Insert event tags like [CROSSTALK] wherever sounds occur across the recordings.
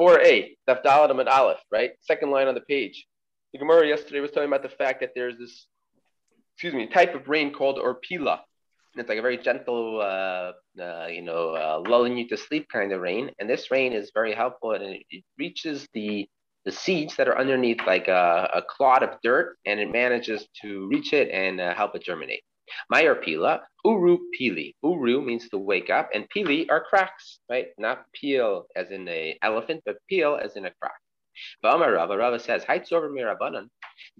4a, Daf and Aleph, right? Second line on the page. The Gemara yesterday was talking about the fact that there's this, excuse me, type of rain called orpila. And it's like a very gentle, uh, uh, you know, uh, lulling you to sleep kind of rain. And this rain is very helpful and it, it reaches the the seeds that are underneath like a, a, clod of dirt and it manages to reach it and uh, help it germinate. Mayor pila, uru pili. Uru means to wake up, and pili are cracks, right? Not peel as in a elephant, but peel as in a crack. V'amar Rava, Rava says, Haitzover mirabanan,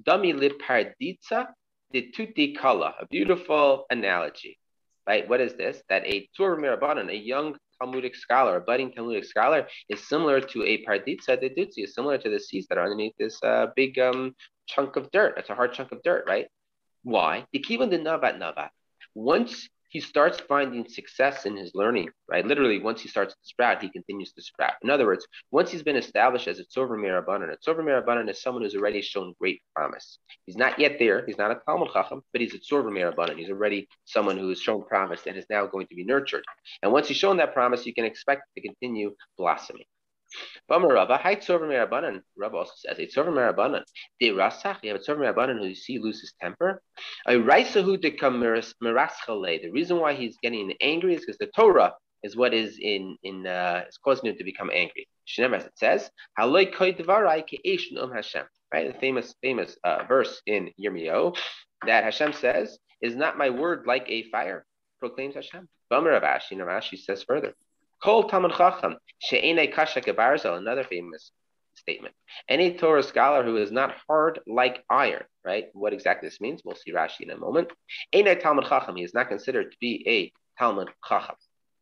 dami liparditza de tuti kala. A beautiful analogy, right? What is this? That a tur mirabanan, a young Talmudic scholar, a budding Talmudic scholar, is similar to a parditza dutzi, is similar to the seeds that are underneath this uh, big um, chunk of dirt. It's a hard chunk of dirt, right? Why? The kivan the navat navat. Once he starts finding success in his learning, right? Literally, once he starts to sprout, he continues to sprout. In other words, once he's been established as a Tzover Mirabanan, a Tzover Mirabanan is someone who's already shown great promise. He's not yet there. He's not a Talmud Chacham, but he's a Tzover Mirabanan. He's already someone who has shown promise and is now going to be nurtured. And once he's shown that promise, you can expect to continue blossoming. Rabba, hi Tzorva Merabanan. Rabba also says, a Tzorva Merabanan. De Rasach, you have a Tzorva Merabanan who you see loses temper. A Raisahu de Meraschale. The reason why he's getting angry is because the Torah is what is in in uh, is causing him to become angry. Shinem, as it says, Haloi Koi Devarai Ke'eshin Um Hashem. Right, the famous famous uh, verse in Yirmiyahu that Hashem says, "Is not my word like a fire?" Proclaims Hashem. Bamar Ravashi, Ravashi says further. Kol Talmud Chacham she'ene kasha kebarzel. Another famous statement. Any Torah scholar who is not hard like iron, right? What exactly this means, we'll see Rashi in a moment. Ene Talmud Chacham. He is not considered to be a Talmud Chacham,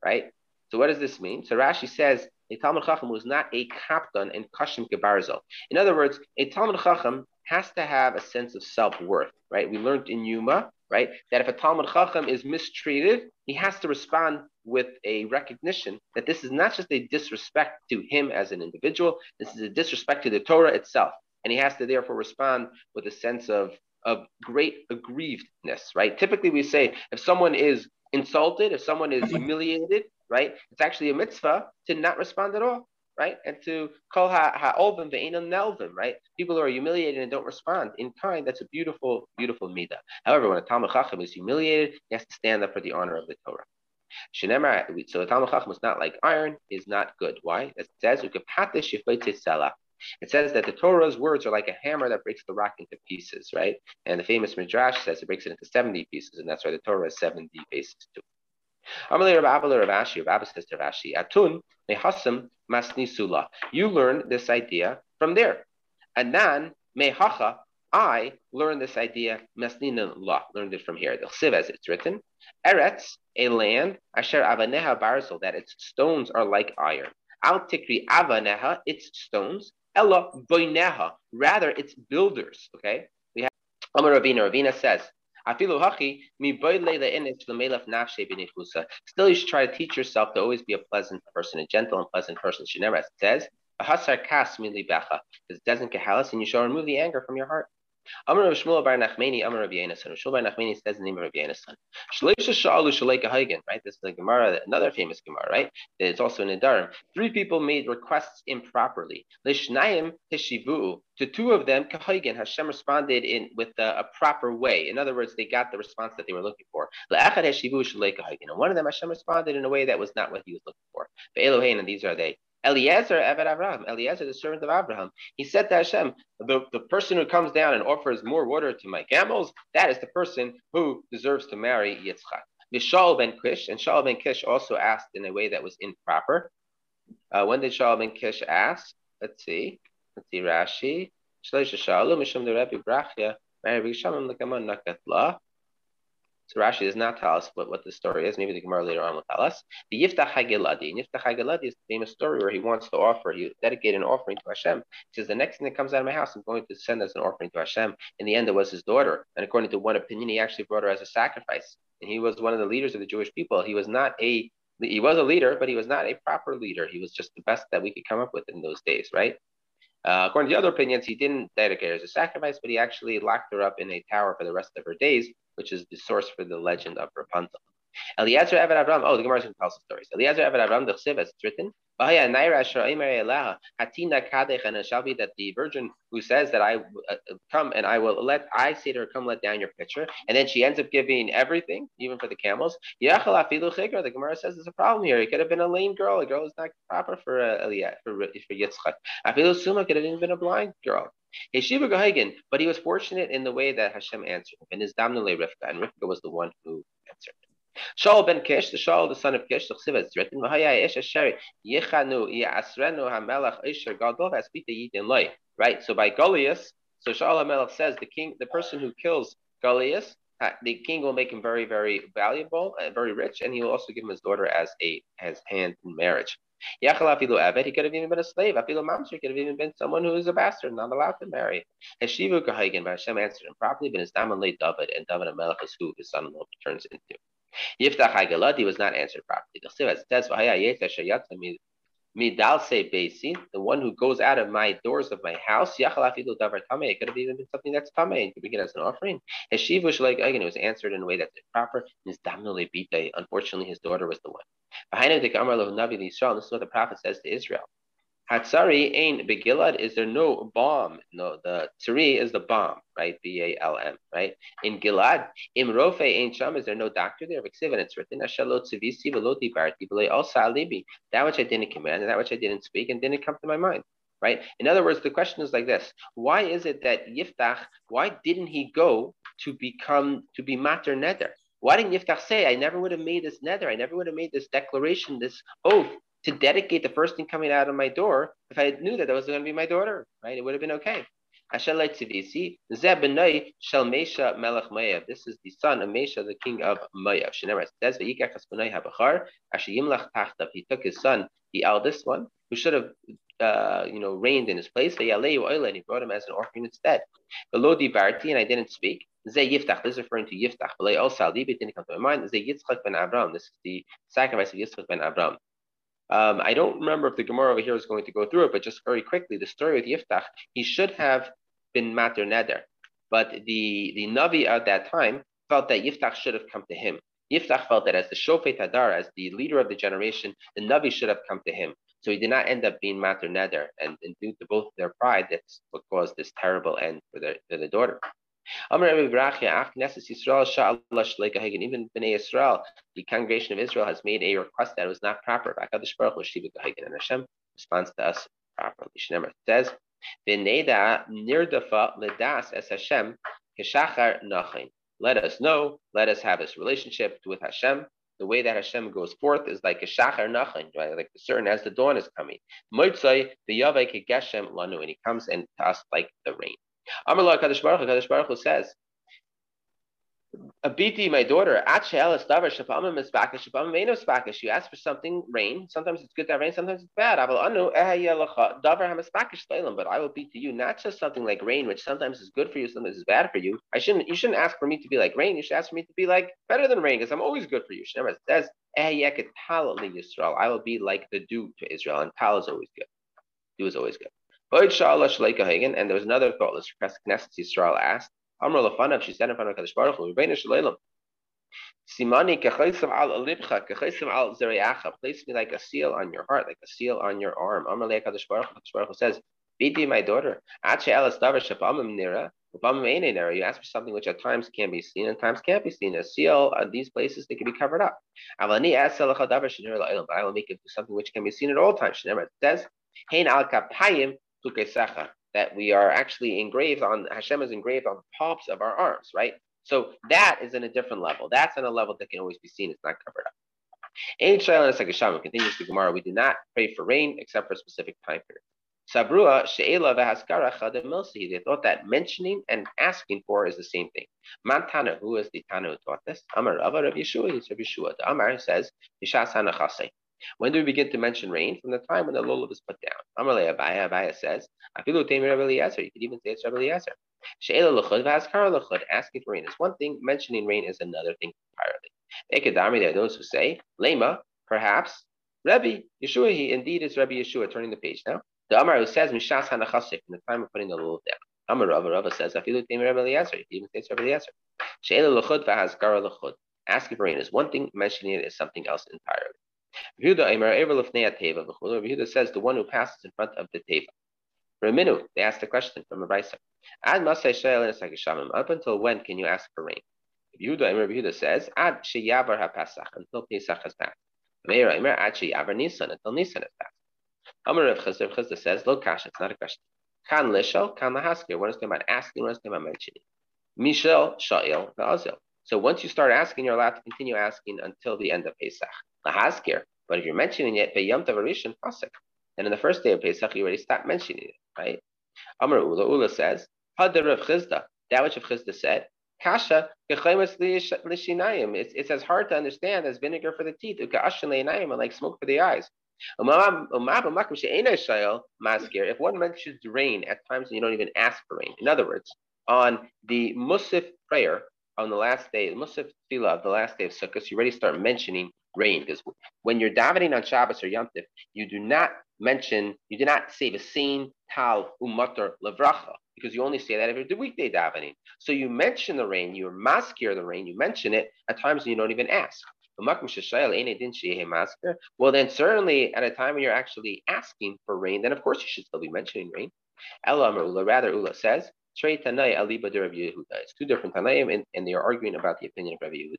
right? So what does this mean? So Rashi says a Talmud Chacham was not a kapton and kashim kebarzel. In other words, a Talmud Chacham has to have a sense of self worth, right? We learned in Yuma, right, that if a Talmud Chacham is mistreated, he has to respond with a recognition that this is not just a disrespect to him as an individual, this is a disrespect to the Torah itself. And he has to therefore respond with a sense of, of great aggrievedness, right? Typically, we say if someone is insulted, if someone is [LAUGHS] humiliated, right, it's actually a mitzvah to not respond at all right? And to call ha'olvim ve'enam nelvim, right? People who are humiliated and don't respond in kind, that's a beautiful, beautiful midah. However, when a Talmud Chacham is humiliated, he has to stand up for the honor of the Torah. So a Talmud Chacham is not like iron, is not good. Why? It says, it says that the Torah's words are like a hammer that breaks the rock into pieces, right? And the famous Midrash says it breaks it into 70 pieces, and that's why the Torah has 70 pieces too. Amalei Rav Abba Rav Ashi, Rav Abba says to Rashi, Atun mehasam masnisula. You learned this idea from there. Anan mehacha, I learned this idea masninullah, learned it from here. The chsiv as it's written, Eretz, a land, asher avaneha barzel, that its stones are like iron. Al tikri avaneha, its stones, ella boineha, rather its builders. Okay, we have Amar Ravina. Ravina says Still, you should try to teach yourself to always be a pleasant person, a gentle and pleasant person. She never says, because it doesn't get and you shall remove the anger from your heart. Amar Rav Shmuel Bar Nachmani, Amar Rav Yenasan. Shmuel Bar Nachmani says the name of Yenasan. Shleisha Sha'alu Shaleka Hagen, right? This is the Gemara, another famous Gemara, right? It's also in Nedarim. Three people made requests improperly. Lishnayim Hishivu. To two of them, Kahagen, Hashem responded in with a, a, proper way. In other words, they got the response that they were looking for. And one of them, Hashem responded in a way that was not what he was looking for. And these are they. Eliezer, Eved Abraham, Eliezer, the servant of Abraham, he said to Hashem, the, the person who comes down and offers more water to my camels, that is the person who deserves to marry Yitzchak. Shaul ben Kish, and Shaul ben Kish also asked in a way that was improper. Uh, when did Shaul ben Kish ask? Let's see. Let's see, Rashi. Shalu, Mishum the Rebbe Brachya, Mary Bishamim Lakaman Nakatla. So Rashi does not tell us what, what the story is. Maybe the Gemara later on will tell us. The Yiftach Hagiladi. And Yiftach Hagiladi is the famous story where he wants to offer, he dedicated an offering to Hashem. He says, The next thing that comes out of my house, I'm going to send as an offering to Hashem. In the end, it was his daughter. And according to one opinion, he actually brought her as a sacrifice. And he was one of the leaders of the Jewish people. He was not a he was a leader, but he was not a proper leader. He was just the best that we could come up with in those days, right? Uh, according to the other opinions, he didn't dedicate her as a sacrifice, but he actually locked her up in a tower for the rest of her days, which is the source for the legend of Rapunzel. Eliezer Eved Avram. Oh, the Gemara is going to tell some stories. Eliezer Eved Avram, the Chsiv, as it's written, and it shall be that the virgin who says that I uh, come and I will let I say to her, come let down your pitcher, and then she ends up giving everything, even for the camels. The Gemara says there's a problem here. It could have been a lame girl. A girl is not proper for uh, for for Yitzchak. Afilu Suma could have even been a blind girl. But he was fortunate in the way that Hashem answered him. And his Damnale Rivka, and Rivka was the one who answered. Shaul ben Kish, the Shaul, the son of Kish, the it's written. Right? So by Goliath, so Shaul HaMelech says the king, the person who kills Goliath, the king will make him very, very valuable and very rich, and he will also give him his daughter as a as hand in marriage. He could have even been a slave. Mamzer, could have even been someone who is a bastard, not allowed to marry. Heshivu kahagen, but Hashem answered him properly, but his daman lay David, and David Amelech is who his son-in-law turns into. Yiftach Hagaladi was not answered properly. The says, the one who goes out of my doors of my house, Yachalafilu Davar it could have even been something that's Tame and could begin as an offering. Heshivush like again, it was answered in a way that's improper. Unfortunately, his daughter was the one. Behind the Gamar of Israel, this is what the prophet says to Israel. Hatsari ain begilad. Is there no balm? No, the tsari is the balm, right? B A L M, right? In Gilad, im rofe ain sham. Is there no doctor there? And it's written. That which I didn't command, and that which I didn't speak, and didn't come to my mind. Right? In other words, the question is like this: Why is it that Yiftach? Why didn't he go to become to be mater neder? Why didn't Yiftach say, I never would have made this nether, I never would have made this declaration, this oath to dedicate the first thing coming out of my door if I knew that that was going to be my daughter, right? It would have been okay. This is the son of Mesha, the king of says, He took his son, the eldest one, who should have uh, you know, reigned in his place. And he brought him as an orphan instead. Lodi and I didn't speak. Zay Yiftach, this is referring to Yiftach. But also, didn't come to my mind. Zay Yitzchak ben Abram. This is the sacrifice of Yitzchak ben Abram. Um, I don't remember if the Gemara over here is going to go through it, but just very quickly, the story with Yiftach, he should have been Mater Neder. But the, the Navi at that time felt that Yiftach should have come to him. Yiftach felt that as the Shofet Hadar, as the leader of the generation, the Navi should have come to him. So he did not end up being Mater Neder. And, and due to both their pride, that's what caused this terrible end for their, for their daughter. Even Bnei Israel, the congregation of Israel has made a request that was not proper. And Hashem responds to us properly. Shnemer says, "V'neda nirdafa ledas es Hashem keshachar nachin." Let us know. Let us have this relationship with Hashem. The way that Hashem goes forth is like a shachar nachin, right? Like the certain as the dawn is coming. Moitzai the yavei geshem lanu, and he comes and to us like the rain. Amallah Kadosh Baruch Hu, Kadosh Baruch Hu says, Abiti, my daughter, you ask for something, rain. Sometimes it's good to have rain, sometimes it's bad. But I will be to you not just something like rain, which sometimes is good for you, sometimes is bad for you. I shouldn't you shouldn't ask for me to be like rain, you should ask for me to be like better than rain, because I'm always good for you. It says, I will be like the dew to Israel, and tal is always good. Dew is always good. And there was another thoughtless request Knesset Yisrael asked. Amr Lafanav, she said in front of Kadosh Baruch Hu, Rebbeinu Shalom. Simani kechaysim al alibcha, kechaysim al zeriacha. Place me like a seal on your heart, like a seal on your arm. Amr Le Kadosh Baruch Hu, Kadosh Baruch Hu says, Bidi, my daughter, Ache elas davar shapamim nira, upamim eine nira. You ask for something which at times can be seen and times can't be seen. A seal on these places, they can be covered up. Avani davar shenir la'ilam, but I will make it something which can be seen at all times. It says, Hein al kapayim that we are actually engraved on, Hashem is engraved on the palms of our arms, right? So that is in a different level. That's on a level that can always be seen. It's not covered up. Ain Shaila continues the Gemara. We do not pray for rain except for a specific time period. Sabrua she'ela v'haskara chadamilsi. They thought that mentioning and asking for is the same thing. Mantana, who is the Tana who taught this? Amar Rava Rav Yeshua. It's Rav Yeshua. The Amar says, Yishas hanachase. When do we begin to mention rain? From the time when the lulav is put down. Amalei Abaya, Abaya says, Afilu Temi Rabbi Eliezer. You could even say it's Rabbi Eliezer. She'ela l'chud v'askara l'chud. Asking for rain is one thing. Mentioning rain is another thing entirely. Ekadami, there are those who say, Lema, perhaps, Rabbi Yeshua, he indeed is Rabbi Yeshua. Turning the page now. The Amar who says, Mishas hanachasik, from the time of putting the lulav down. Amar Rava, Rava says, Afilu Temi Rabbi Eliezer. You even say it's Rabbi Eliezer. She'ela l'chud v'askara l'chud. Asking for rain is one thing. Mentioning it is something else entirely. Yehuda says the one who passes in front of the teva. Raminu, they asked the question from a brisa. Up until when can you ask for rain? Yehuda, Yehuda says, Ad sheyavar ha-pasach, until Pesach has passed. Meir Aimer, Ad sheyavar Nisan, until Nisan has passed. Amar Rav Chizda, Chizda says, Lo kasha, it's not a question. Kan lishel, kan lahaskir. What is the about asking? What is the about mentioning? Mishel, sha'il, va'azil. So once you start asking, you're allowed to continue asking until the end of Pesach. Lahaskir. But if you're mentioning it, Yom Tavarishan Pasuk, then in the first day of Pesach, you already stop mentioning it, right? Amar Ula, Ula says, Hadar Rav Chizda, that which Rav Chizda said, Kasha, it's, it's as hard to understand as vinegar for the teeth, and like smoke for the eyes. If one mentions rain at times and you don't even ask for rain, in other words, on the Musaf prayer on the last day, Musaf Tefillah of the last day of Sukkot, you already start mentioning rain because when you're davening on Shabbos or Yom Tif, you do not mention, you do not say the same tal umatar levracha because you only say that if you're the weekday davening. So you mention the rain, you're maskir the rain, you mention it at times you don't even ask. Well, then certainly at a time when you're actually asking for rain, then of course you should still be mentioning rain. Rather, Ula says, it's two different Tanaim, and, and they are arguing about the opinion of Rabbi Yehuda.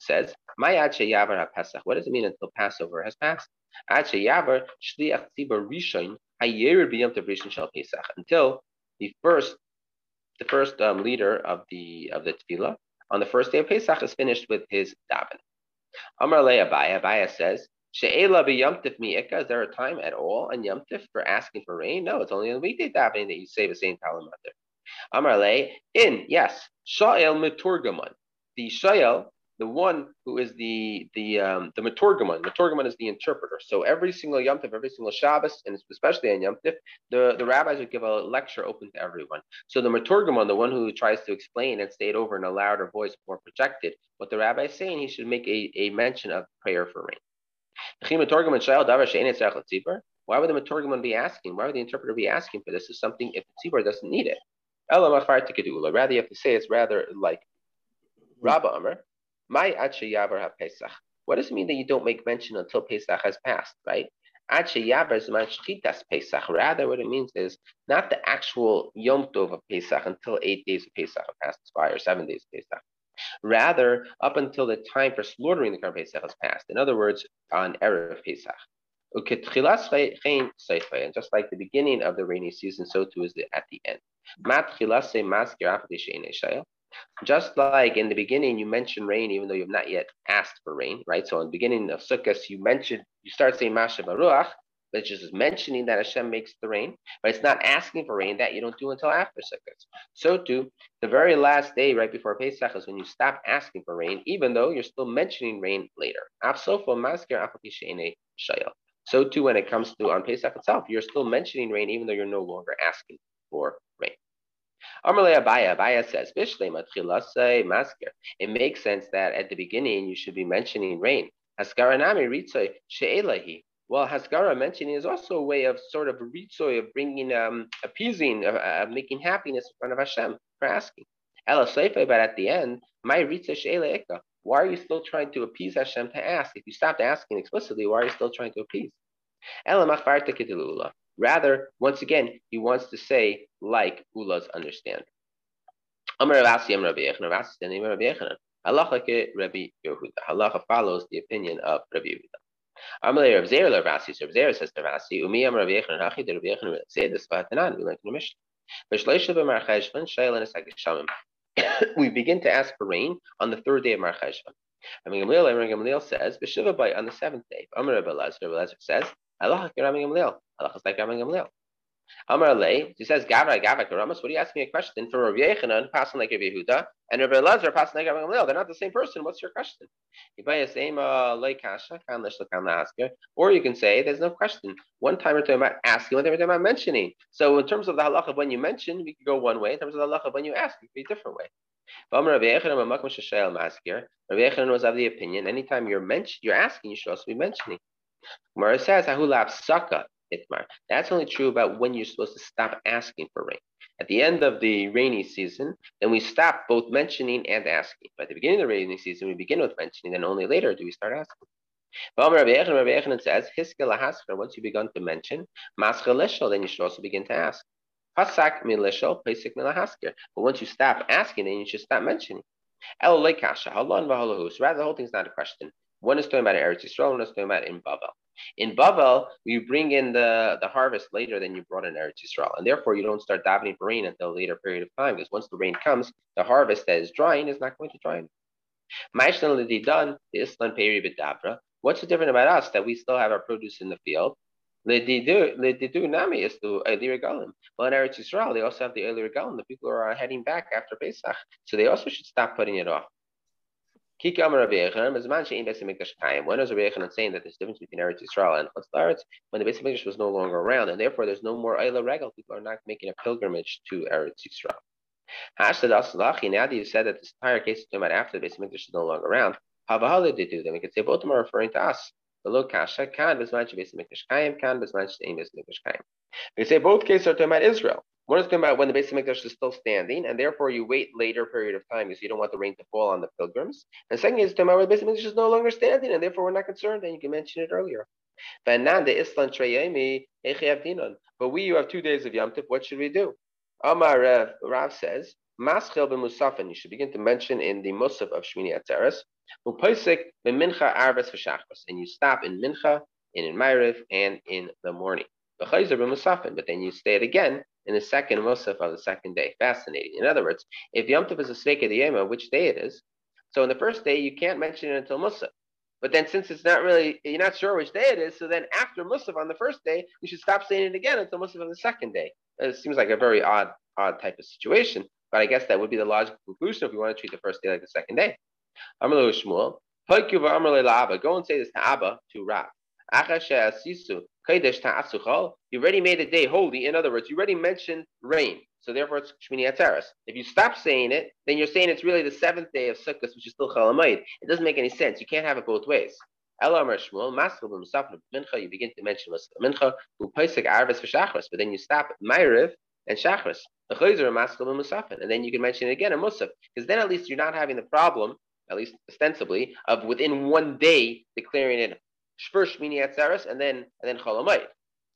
Says, What does it mean until Passover has passed? Until the first the first um, leader of the of the tefillah on the first day of Pesach is finished with his daven. Amar Abaya, Abaya says, She'ela b'yamtif mi'ika, is there a time at all on yamtif for asking for rain? No, it's only on the weekday davening that you say the same talim Amar Le, in, yes, Sha'el miturgaman. The Sha'el the one who is the the um, the maturgaman. Maturgaman is the interpreter. So every single Yom Tif, every single Shabbos, and especially on Yom Tif, the, the rabbis would give a lecture open to everyone. So the maturgaman, the one who tries to explain and say it over in a louder voice, more projected, what the rabbi is saying, he should make a, a mention of prayer for rain. Why would the maturgaman be asking? Why would the interpreter be asking for this? Is something if the tzibur doesn't need it. Rather, you have to say it's rather like Mm-hmm. Rabba Amr. My Yavar Pesach. What does it mean that you don't make mention until Pesach has passed, right? Pesach. Rather, what it means is not the actual Yom Tov of Pesach until eight days of Pesach have passed by, or seven days of Pesach. Rather, up until the time for slaughtering the Karban Pesach has passed. In other words, on Erev Pesach. And just like the beginning of the rainy season, so too is it at the end. Just like in the beginning, you mentioned rain, even though you have not yet asked for rain, right? So in the beginning of Sukkot, you mentioned, you start saying Masha Baruch, which is mentioning that Hashem makes the rain, but it's not asking for rain that you don't do until after Sukkot. So too, the very last day right before Pesach is when you stop asking for rain, even though you're still mentioning rain later. So too, when it comes to on Pesach itself, you're still mentioning rain, even though you're no longer asking for rain. Amarle Abaya, Abaya says, masker. It makes sense that at the beginning you should be mentioning rain. Haskaranami ritzoy she'elahi. Well, Haskara mentioning is also a way of sort of ritzoy, of bringing, um, appeasing, of, uh, making happiness in front of Hashem for asking. Ela but at the end, my ritzoy she'elaika. Why are you still trying to appease Hashem to ask? If you stopped asking explicitly, why are you still trying to appease? Ela Rather, once again, he wants to say like Ula's understand. Halacha Rabbi Yehuda. Halacha follows the opinion of Rabbi Yehuda. Amalei Rav Zer Ravasi, Rav Zer says Ravasi, Umi Hachi say this Vatanan, we [COUGHS] We begin to ask for rain on the third day of Mar Cheshvan. Rabbi Gamliel, Rabbi Gamliel says, on the seventh day. Amar Rabbi says, ke Rabbi Gamliel. Halacha is like Rabbi Gamliel. Amar Le, he says, Gavra, Gavra, Karamas, what are you asking me a question? For Rabbi Yechanan, passing like Rabbi Yehuda, and Rabbi Elazar, passing like Rabbi Gamliel. They're not the same person. What's your question? Uh, or you can say, there's no question. One time we're talking about asking, one time we're talking about mentioning. So in terms of the halacha when you mention, we could go one way. In terms of the halacha when you ask, it could be a different way. Rabbi Yechanan was of the opinion, anytime you're mention, you're asking, you should also be mentioning. Gemara says. Itmar. That's only true about when you're supposed to stop asking for rain. At the end of the rainy season, then we stop both mentioning and asking. But at the beginning of the rainy season, we begin with mentioning, and only later do we start asking. Rabbi Yechanan says, once you've begun to mention, then you should also begin to ask. Pasak. But once you stop asking, then you should stop mentioning. El lekasha. Rather, the whole thing's not a question. One is talking about Eretz Yisrael, one is talking about in Bavel. In Bavel, you bring in the, the harvest later than you brought in Eretz Yisrael, and therefore you don't start davening for rain until a later period of time, because once the rain comes, the harvest that is drying is not going to dry. done Islan Peri What's the different about us that we still have our produce in the field? Ledidu nami is to Eli. Well, in Eretz Yisrael, they also have the Eli Regalim. The people are heading back after Pesach, so they also should stop putting it off. When is Rabbi Yechanan saying that there's a difference between Eretz Yisrael and Chutz when the Beis Hamikdash was no longer around, and therefore there's no more Eila Regal. People are not making a pilgrimage to Eretz Yisrael. Now that you said that this entire case is talking about after the Beis Hamikdash is no longer around, Havahala they do. Then we could say both of them are referring to us. The low kasha can bisman Beis Hamikdash kayim can bisman she'ein Beis Hamikdash kayim. We say both cases are talking about Israel. One is talking about when the Beis Hamikdash is still standing, and therefore you wait later period of time because you don't want the rain to fall on the pilgrims. And second is talking about when the Beis Hamikdash is no longer standing, and therefore we're not concerned. And you can mention it earlier. But we, you have two days of Yom. What should we do? Amar Rav, Rav says, Maschil b'musafin. You should begin to mention in the Musaf of Shmini Atzeres. Upaisik b'mincha arves v'shachos. And you stop in mincha, and in Ma'ariv, and in the morning. But then you say it again in the second Musaf of the second day. Fascinating. In other words, if Yom Tov is a snake of the Yema, which day it is, so in the first day you can't mention it until Musaf. But then since it's not really, you're not sure which day it is, so then after Musaf on the first day, you should stop saying it again until Musaf on the second day. It seems like a very odd, odd type of situation, but I guess that would be the logical conclusion if we want to treat the first day like the second day. Amr Shmuel, go and say this to Abba, to Rab. You already made a day holy. In other words, you already mentioned rain. So therefore, it's Shmini Atzeres. If you stop saying it, then you're saying it's really the seventh day of Sukkot, which is still Chalamayid. It doesn't make any sense. You can't have it both ways. Elamar Shmuel, Maskal Mincha, you begin to mention Mincha, who Pesach for Shachris, but then you stop at and Shachris. The Chayzer Maskal Musafin, and then you can mention it again in Musaf, because then at least you're not having the problem, at least ostensibly, of within one day declaring it first Shmini Atzeres and then and then Cholamayit.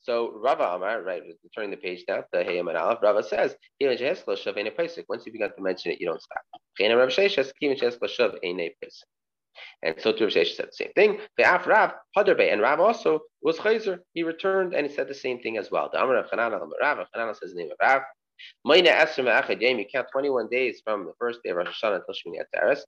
So Rava Amar, right, turning the page now, the Hayam and Aleph, Rava says, once you begin to mention it, you don't stop. And so to Rav said the same thing. And Rav also was Chayzer. He returned and he said the same thing as well. The Amar of Hanan, Rav, Hanan says the name of Rav. You count 21 days from the first day of Rosh Hashanah until Shmini Atzeres.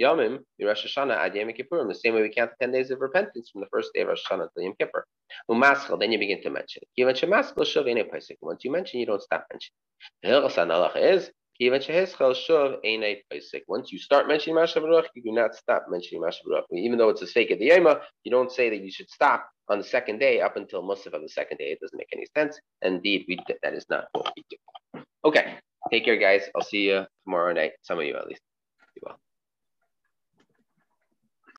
Yomim, Rosh Hashanah ad Yom Kippurim, the same way we count the 10 days of repentance from the first day of Rosh Hashanah until Yom Kippur. Umaskal, then you begin to mention. Kivan Shemaskal Shuv Ene Paisik. Once you mention, you don't stop mentioning. The Hilchas Allah is, Kivan Shehiskal Shuv Ene Paisik. Once you start mentioning Mashav Baruch, you do not stop mentioning Mashav Baruch. Even though it's a sake of the Yema, you don't say that you should stop on the second day up until Musaf of the second day. It doesn't make any sense. Indeed, we, that is not what we do. Okay. Take care, guys. I'll see you tomorrow night. Some of you at least.